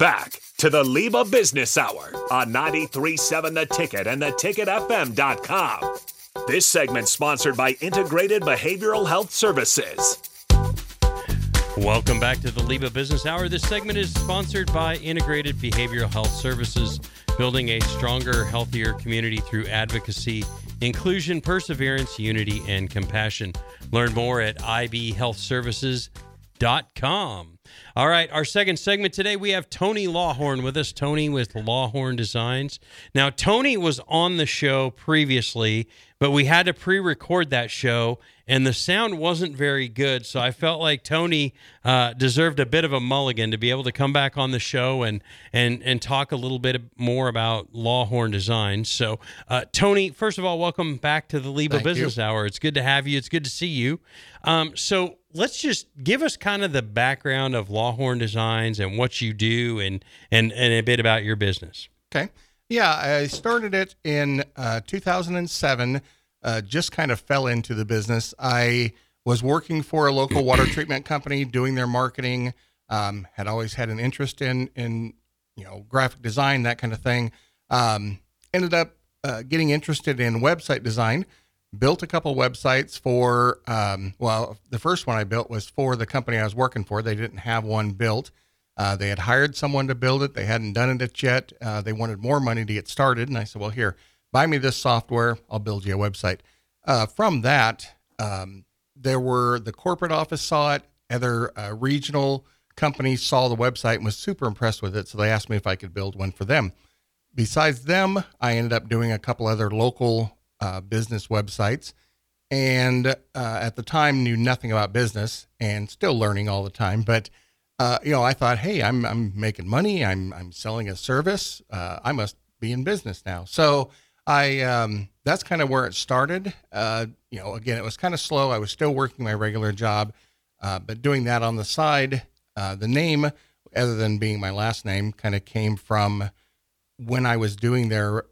Back to the LIBA Business Hour on 937 The Ticket and theticketfm.com. This segment sponsored by Integrated Behavioral Health Services. Welcome back to the LIBA Business Hour. This segment is sponsored by Integrated Behavioral Health Services, building a stronger, healthier community through advocacy, inclusion, perseverance, unity, and compassion. Learn more at ibhealthservices.com. All right, our second segment today, we have Tony Lawhorne with us. Tony with Lawhorne Designs. Now, Tony was on the show previously, but we had to pre record that show, and the sound wasn't very good. So I felt like Tony uh, deserved a bit of a mulligan to be able to come back on the show and, and, and talk a little bit more about Lawhorne Designs. So, uh, Tony, first of all, welcome back to the Thank Business you. Hour. It's good to have you, it's good to see you. Um, so, let's just give us kind of the background of Lawhorne Designs and what you do and and and a bit about your business. Okay. Yeah, I started it in uh, 2007. Uh, just kind of fell into the business. I was working for a local water treatment company, doing their marketing. Um, had always had an interest in in you know graphic design, that kind of thing. Um, ended up uh, getting interested in website design. Built a couple websites for. Um, well, the first one I built was for the company I was working for. They didn't have one built. Uh, they had hired someone to build it. They hadn't done it yet. Uh, they wanted more money to get started. And I said, well, here, buy me this software. I'll build you a website. Uh, from that, um, there were the corporate office saw it. Other uh, regional companies saw the website and was super impressed with it. So they asked me if I could build one for them. Besides them, I ended up doing a couple other local uh, business websites. And uh, at the time, knew nothing about business and still learning all the time. But uh, you know, I thought, hey, I'm I'm making money. I'm I'm selling a service. Uh, I must be in business now. So I um, that's kind of where it started. Uh, you know, again, it was kind of slow. I was still working my regular job, uh, but doing that on the side. Uh, the name, other than being my last name, kind of came from when I was doing their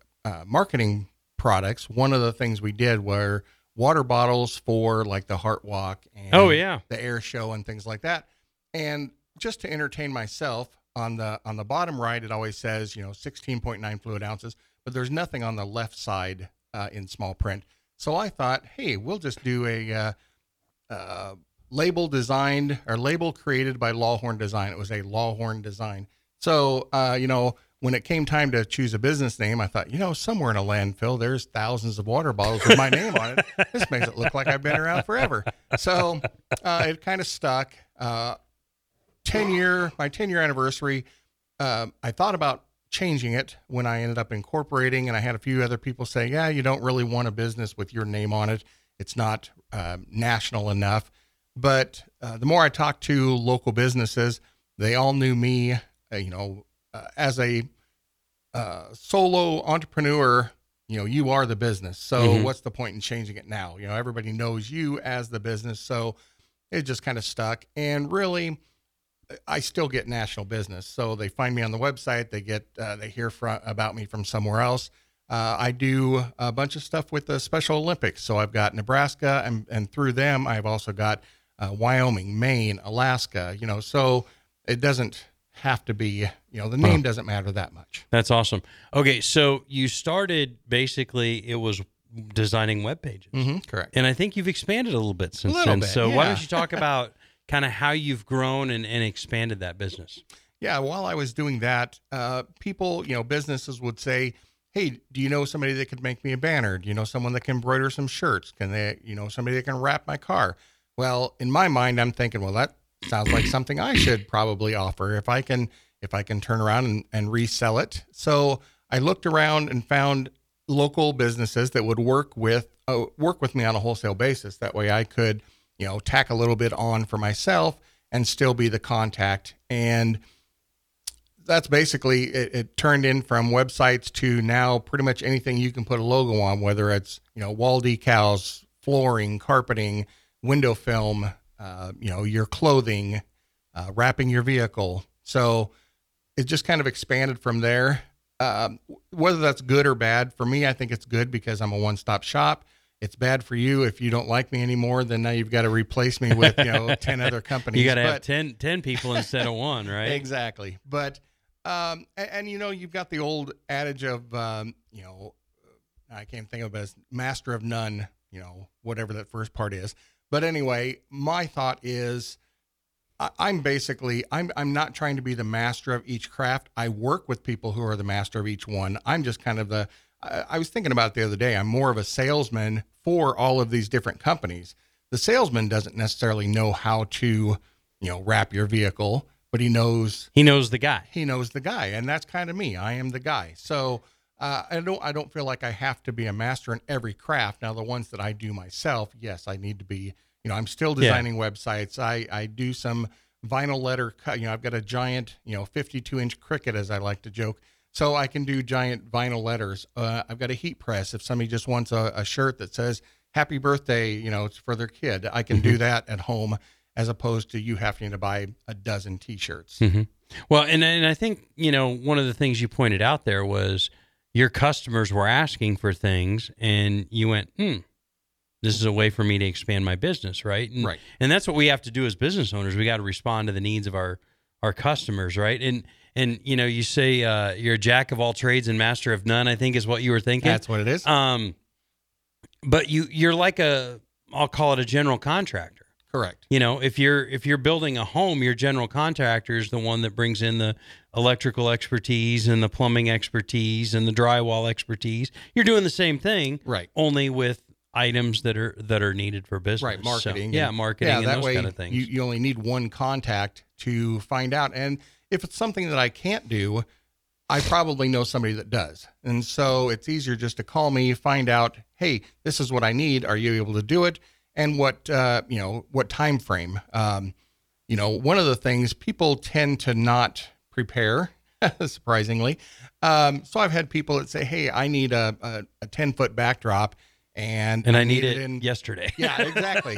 marketing products. One of the things we did were water bottles for like the Heart Walk and Oh, yeah. the air show and things like that. And just to entertain myself, on the on the bottom right, it always says you know 16.9 fluid ounces, but there's nothing on the left side uh, in small print. So I thought, hey, we'll just do a uh, uh, label designed or label created by Lawhorne Design. It was a Lawhorne design. So uh, you know when it came time to choose a business name, I thought, you know, somewhere in a landfill, there's thousands of water bottles with my name on it. This makes it look like I've been around forever. So uh, it kind of stuck. Uh, 10 year, my 10 year anniversary, uh, I thought about changing it when I ended up incorporating, and I had a few other people say, yeah, you don't really want a business with your name on it. It's not uh, national enough. But uh, the more I talked to local businesses, they all knew me, uh, you know, uh, as a uh, solo entrepreneur. You know, you are the business. So Mhm. what's the point in changing it now? You know, everybody knows you as the business. So it just kind of stuck. And really, I still get national business. So they find me on the website. They get uh, they hear from about me from somewhere else. Uh, I do a bunch of stuff with the Special Olympics. So I've got Nebraska, and and through them, I've also got uh, Wyoming, Maine, Alaska. You know, so it doesn't have to be. You know, the name doesn't matter that much. That's awesome. Okay, so you started basically it was designing web pages. Mm-hmm, correct. And I think you've expanded a little bit since little then. bit, so why don't you talk about kind of how you've grown and, and expanded that business? Yeah, while I was doing that, uh, people, you know, businesses would say, "Hey, do you know somebody that could make me a banner? Do you know someone that can embroider some shirts? Can they, you know, somebody that can wrap my car?" Well, in my mind, I'm thinking, well, that sounds like something I should probably offer if I can, if I can turn around and, and resell it. So I looked around and found local businesses that would work with uh, work with me on a wholesale basis. That way, I could, you know, tack a little bit on for myself and still be the contact and that's basically it, it turned in from websites to now pretty much anything you can put a logo on, whether it's you know wall decals, flooring, carpeting, window film, uh, you know your clothing, uh, wrapping your vehicle. So it just kind of expanded from there. Um, whether that's good or bad for me, I think it's good because I'm a one-stop shop. It's bad for you if you don't like me anymore. Then now you've got to replace me with you know ten other companies. You got to have But- 10, 10 people instead of one, right? Exactly. But Um, and, and, you know, you've got the old adage of, um, you know, I can't think of it as master of none, you know, whatever that first part is. But anyway, my thought is I, I'm basically, I'm, I'm not trying to be the master of each craft. I work with people who are the master of each one. I'm just kind of the, I, I was thinking about it the other day. I'm more of a salesman for all of these different companies. The salesman doesn't necessarily know how to, you know, wrap your vehicle, but he knows He knows the guy. he knows the guy, and that's kind of me. I am the guy. So uh, I don't I don't feel like I have to be a master in every craft. Now the ones that I do myself, yes, I need to be. You know, I'm still Yeah. designing websites. I I do some vinyl letter cut. You know, I've got a giant, you know, 52 inch Cricut, as I like to joke. So I can do giant vinyl letters. Uh, I've got a heat press. If somebody just wants a, a shirt that says "Happy Birthday," you know, it's for their kid, I can do that at home, as opposed to you having to buy a dozen T-shirts. Well, and and I think you know one of the things you pointed out there was your customers were asking for things, and you went, "Hmm, this is a way for me to expand my business, right?" And, Right. And that's what we have to do as business owners. We got to respond to the needs of our our customers, right? And and you know, you say uh, you're a jack of all trades and master of none. I think is what you were thinking. That's what it is. um, but you you're like a I'll call it a general contractor. Correct. You know, if you're if you're building a home, your general contractor is the one that brings in the electrical expertise and the plumbing expertise and the drywall expertise. You're doing the same thing, Right. Only with items that are that are needed for business. Right. So, Marketing. yeah, marketing Yeah, and that those way kind of things. You, you only need one contact to find out. And if it's something that I can't do, I probably know somebody that does. And so it's easier just to call me, find out, hey, this is what I need. Are you able to do it? And what uh, you know, what time frame? Um, you know, one of the things people tend to not prepare, surprisingly. Um, so I've had people that say, "Hey, I need a a, a ten foot backdrop, and and I need it it in yesterday. yeah, exactly.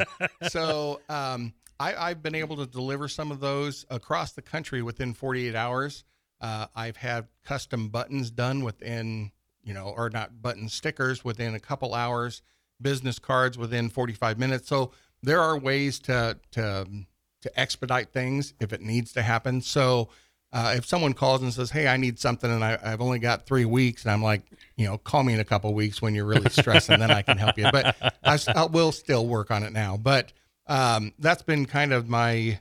so um, I, I've been able to deliver some of those across the country within 48 hours. Uh, I've had custom buttons done within, you know, or not button stickers within a couple hours, business cards within 45 minutes. So there are ways to to to expedite things if it needs to happen. So uh, if someone calls and says, "Hey, I need something," and I, I've only got three weeks, and I'm like, you know, call me in a couple weeks when you're really stressed, and then I can help you. But I will still work on it now. But um, that's been kind of my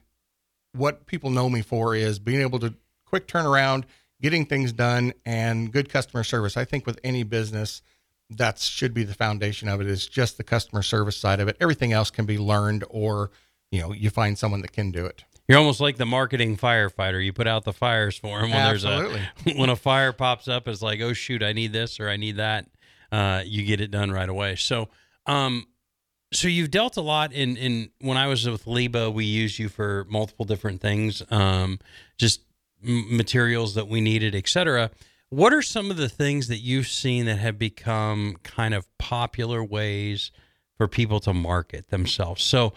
what people know me for is being able to quick turnaround, getting things done, and good customer service. I think with any business, that should be the foundation of it. Is just the customer service side of it. Everything else can be learned, or you know, you find someone that can do it. You're almost like the marketing firefighter. You put out the fires for them when Absolutely. there's a when a fire pops up. It's like, oh shoot, I need this or I need that. Uh, you get it done right away. So, um, so you've dealt a lot in in when I was with Liba, we used you for multiple different things, um, just m- materials that we needed, etc. What are some of the things that you've seen that have become kind of popular ways for people to market themselves? So,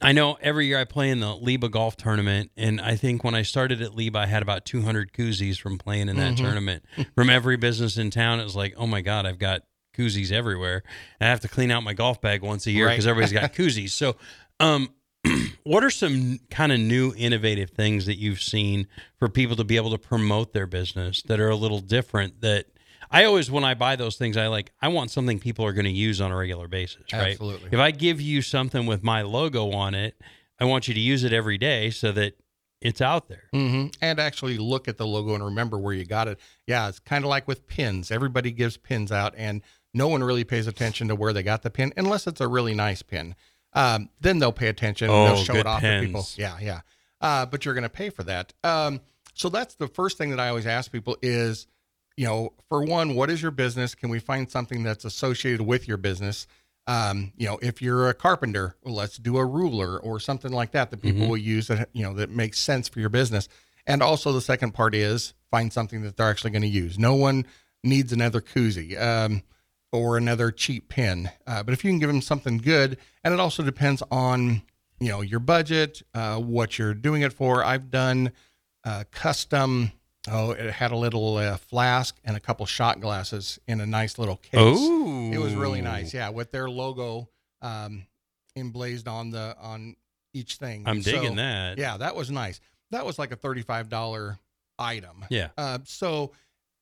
I know every year I play in the Liba golf tournament, and I think when I started at Liba, I had about 200 koozies from playing in that tournament. From every business in town, it was like, oh my God, I've got koozies everywhere. And I have to clean out my golf bag once a year Right. because everybody's got koozies. So, um, what are some kind of new innovative things that you've seen for people to be able to promote their business that are a little different that I always when I buy those things I like I want something people are going to use on a regular basis, right? Absolutely. If I give you something with my logo on it, I want you to use it every day so that it's out there. hmm And actually look at the logo and remember where you got it. Yeah, it's kind of like with pins. Everybody gives pins out, and no one really pays attention to where they got the pin unless it's a really nice pin. Um, then they'll pay attention and Oh, they'll show it off to people. Yeah, yeah. Uh, but you're going to pay for that. Um, so that's the first thing that I always ask people is, you know, for one, what is your business? Can we find something that's associated with your business? Um, you know, if you're a carpenter, well, let's do a ruler or something like that that people will use that you know that makes sense for your business. And also the second part is find something that they're actually going to use. No one needs another koozie um, or another cheap pin, uh, but if you can give them something good, and it also depends on you know your budget, uh, what you're doing it for. I've done uh, custom. Oh, it had a little uh, flask and a couple shot glasses in a nice little case. Oh, It was really nice, yeah, with their logo um, emblazed on the on each thing. I'm So, digging that. Yeah, that was nice. That was like a thirty-five dollar item. Yeah. Uh, so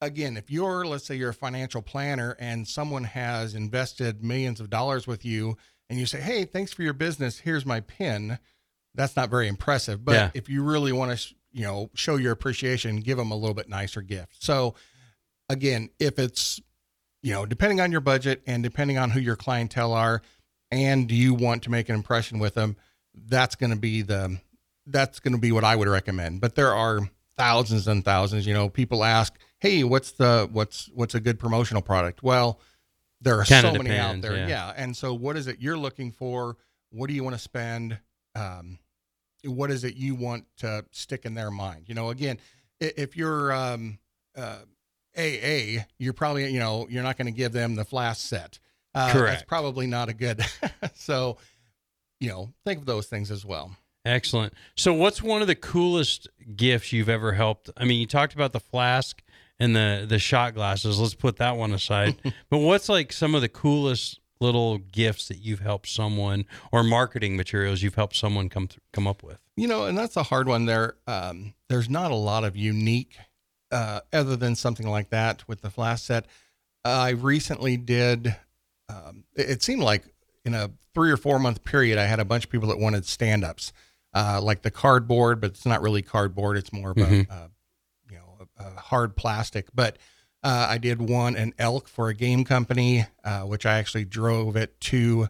again, if you're, let's say you're a financial planner and someone has invested millions of dollars with you and you say, Hey, thanks for your business. Here's my pin. That's not very impressive. But Yeah. if you really want to, you know, show your appreciation, give them a little bit nicer gift. So again, if it's, you know, depending on your budget and depending on who your clientele are, and you want to make an impression with them, that's going to be the, that's going to be what I would recommend. But there are thousands and thousands. You know, people ask, "Hey, what's the what's what's a good promotional product?" Well, there are so many out there. yeah. Yeah. And so, what is it you're looking for? What do you want to spend? Um, what is it you want to stick in their mind? You know, again, if you're um, uh, AA, you're probably you know you're not going to give them the flask set. Uh, That's Correct. probably not a good. so, you know, think of those things as well. Excellent. So, what's one of the coolest gifts you've ever helped? I mean, you talked about the flask and the the shot glasses. Let's put that one aside. but what's like some of the coolest little gifts that you've helped someone, or marketing materials you've helped someone come th- come up with? You know, and that's a hard one. There, um, there's not a lot of unique, uh, other than something like that with the flash set. I recently did. Um, it, it seemed like in a three or four month period, I had a bunch of people that wanted stand ups, uh, like the cardboard, but it's not really cardboard. It's more of Mhm. a, uh, you know, a, a hard plastic. But uh, I did one an elk for a game company, uh, which I actually drove it to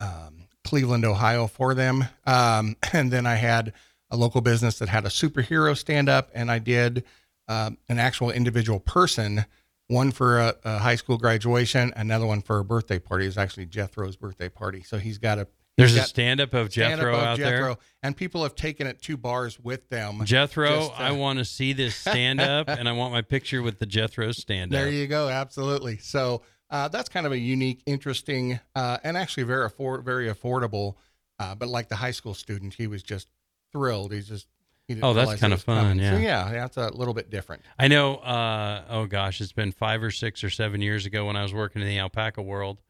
um, Cleveland, Ohio for them. Um, and then I had a local business that had a superhero stand up, and I did um, an actual individual person, one for a, a high school graduation, another one for a birthday party. It was actually Jethro's birthday party. So he's got a There's a stand up of stand-up Jethro of out Jethro, and people have taken it to bars with them. Jethro, Just, uh, I want to see this stand up, and I want my picture with the Jethro stand up. There you go. Absolutely. So uh, that's kind of a unique, interesting, uh, and actually very afford- very affordable. Uh, but like the high school student, he was just thrilled. He's just he Oh, that's kinda was fun, coming. So yeah. yeah, that's a little bit different. I know. Uh, oh gosh, it's been five or six or seven years ago when I was working in the alpaca world.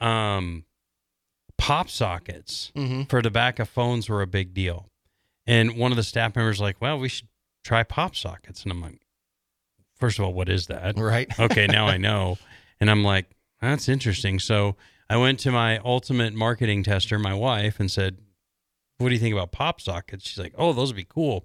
Um, pop sockets Mm-hmm. for the back of phones were a big deal, and one of the staff members was like, "Well, we should try pop sockets," and I'm like, first of all, what is that?" Right. okay, now I know. And I'm like, that's interesting. So I went to my ultimate marketing tester, my wife, and said, What do you think about pop sockets? She's like, Oh, those would be cool.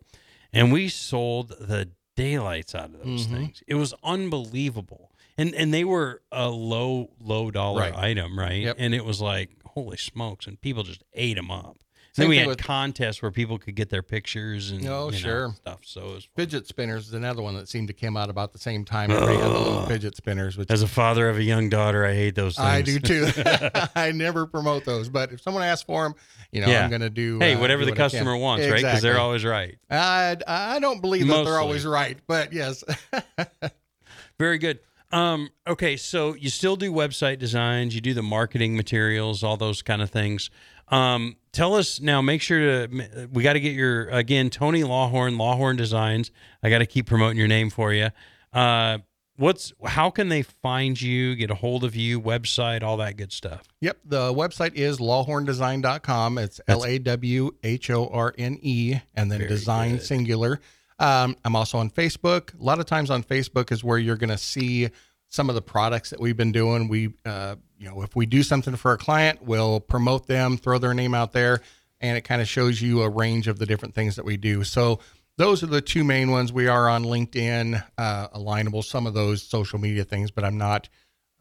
And we sold the daylights out of those Mhm. things. It was unbelievable. And and they were a low, low dollar Right. item, right? Yep. And it was like, holy smokes. And people just ate them up. Same then we had with- contests where people could get their pictures and Oh, you know, sure. stuff. So Fidget spinners is another one that seemed to come out about the same time. Little fidget spinners, which as a father of a young daughter, I hate those things. I do too. I never promote those, but if someone asks for them, you know, Yeah. I'm going to do. Hey, uh, whatever do the what I customer wants, right? Because they're always right. I I don't believe that they're always right, but yes. Very good. Um, okay, so you still do website designs, you do the marketing materials, all those kind of things. Um, tell us now. Make sure to we got to get your again Tony Lawhorne, Lawhorne Designs. I got to keep promoting your name for you. Uh, what's how can they find you, get a hold of you, website, all that good stuff? Yep. The website is lawhornedesign.com. It's L A W H O R N E and then design good. singular. Um, I'm also on Facebook. A lot of times on Facebook is where you're going to see some of the products that we've been doing. We, uh, you know, if we do something for a client, we'll promote them, throw their name out there, and it kind of shows you a range of the different things that we do. So those are the two main ones. We are on LinkedIn, uh, Alignable, some of those social media things, but I'm not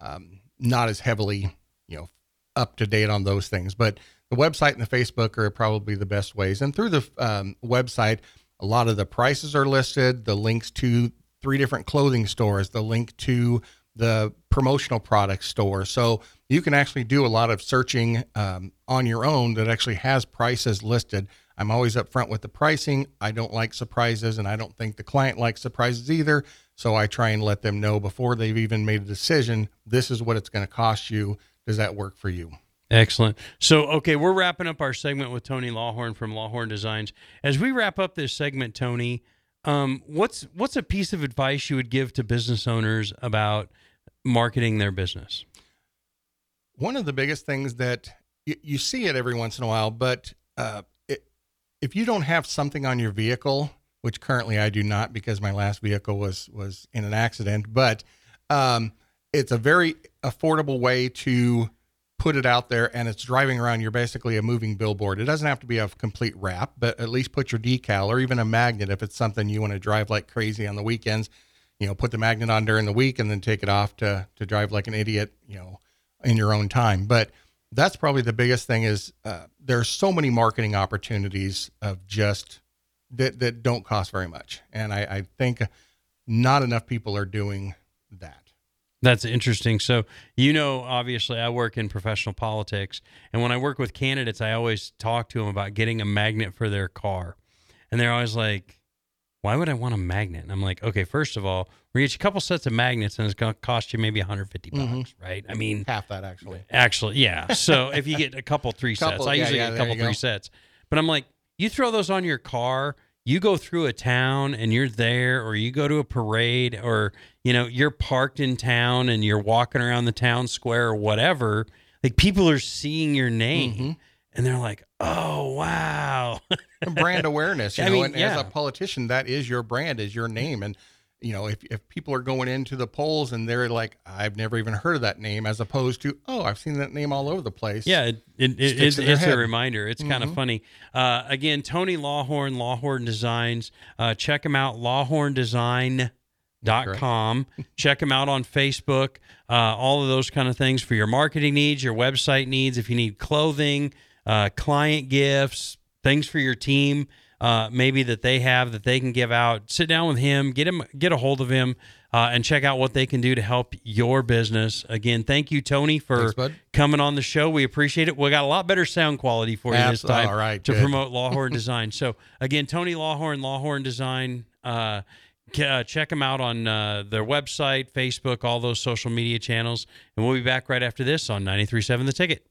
um, not as heavily, you know, up to date on those things. But the website and the Facebook are probably the best ways. And through the um, website, a lot of the prices are listed, the links to three different clothing stores, the link to the promotional product store. So you can actually do a lot of searching um, on your own that actually has prices listed. I'm always upfront with the pricing. I don't like surprises, and I don't think the client likes surprises either. So I try and let them know before they've even made a decision this is what it's going to cost you. Does that work for you? Excellent. So, okay, we're wrapping up our segment with Tony Lawhorne from Lawhorne Designs. As we wrap up this segment, Tony, um, what's what's a piece of advice you would give to business owners about marketing their business? one of the biggest things that you, you see it every once in a while, but uh, it, if you don't have something on your vehicle which currently I do not because my last vehicle was was in an accident. But um, it's a very affordable way to put it out there, and it's driving around. You're basically a moving billboard. It doesn't have to be a complete wrap, but at least put your decal or even a magnet if it's something you want to drive like crazy on the weekends. You know, put the magnet on during the week and then take it off to to drive like an idiot. You know, in your own time, but that's probably the biggest thing is uh, there's so many marketing opportunities of just that that don't cost very much, and I, I think not enough people are doing that. That's interesting. So, you know, obviously, I work in professional politics, and when I work with candidates, I always talk to them about getting a magnet for their car, and they're always like, "Why would I want a magnet?" And I'm like, "Okay, first of all, we get you a couple sets of magnets, and it's going to cost you maybe 150 bucks, Mhm. right? I mean, Half that actually. Actually, yeah. So if you get a couple, three sets, I yeah, usually yeah, get a couple, you go. three sets. But I'm like, you throw those on your car, you go through a town and you're there, or you go to a parade, or you know, you're parked in town and you're walking around the town square or whatever. Like people are seeing your name Mhm. and they're like, oh wow. Brand awareness. You I know, mean, and yeah. as a politician, that is your brand, is your name, and you know, if, if people are going into the polls and they're like, I've never even heard of that name, as opposed to, oh, I've seen that name all over the place. Yeah, it, it, it, it's, it's a reminder. It's kind of funny. Uh, again, Tony Lawhorne, Lawhorne Designs. Uh, check him out, lawhornedesign.com. check him out on Facebook. Uh, all of those kind of things for your marketing needs, your website needs. If you need clothing, uh, client gifts, things for your team, uh, maybe that they have that they can give out. Sit down with him, get him, get a hold of him, uh, and check out what they can do to help your business. Again, thank you, Tony, for Thanks, coming on the show. We appreciate it. We got a lot better sound quality for you this time all right, to good. promote Lawhorne Design. So again, Tony Lawhorne, Lawhorne Design. Uh, uh, check them out on uh, their website, Facebook, all those social media channels, and we'll be back right after this on 93.7 The Ticket.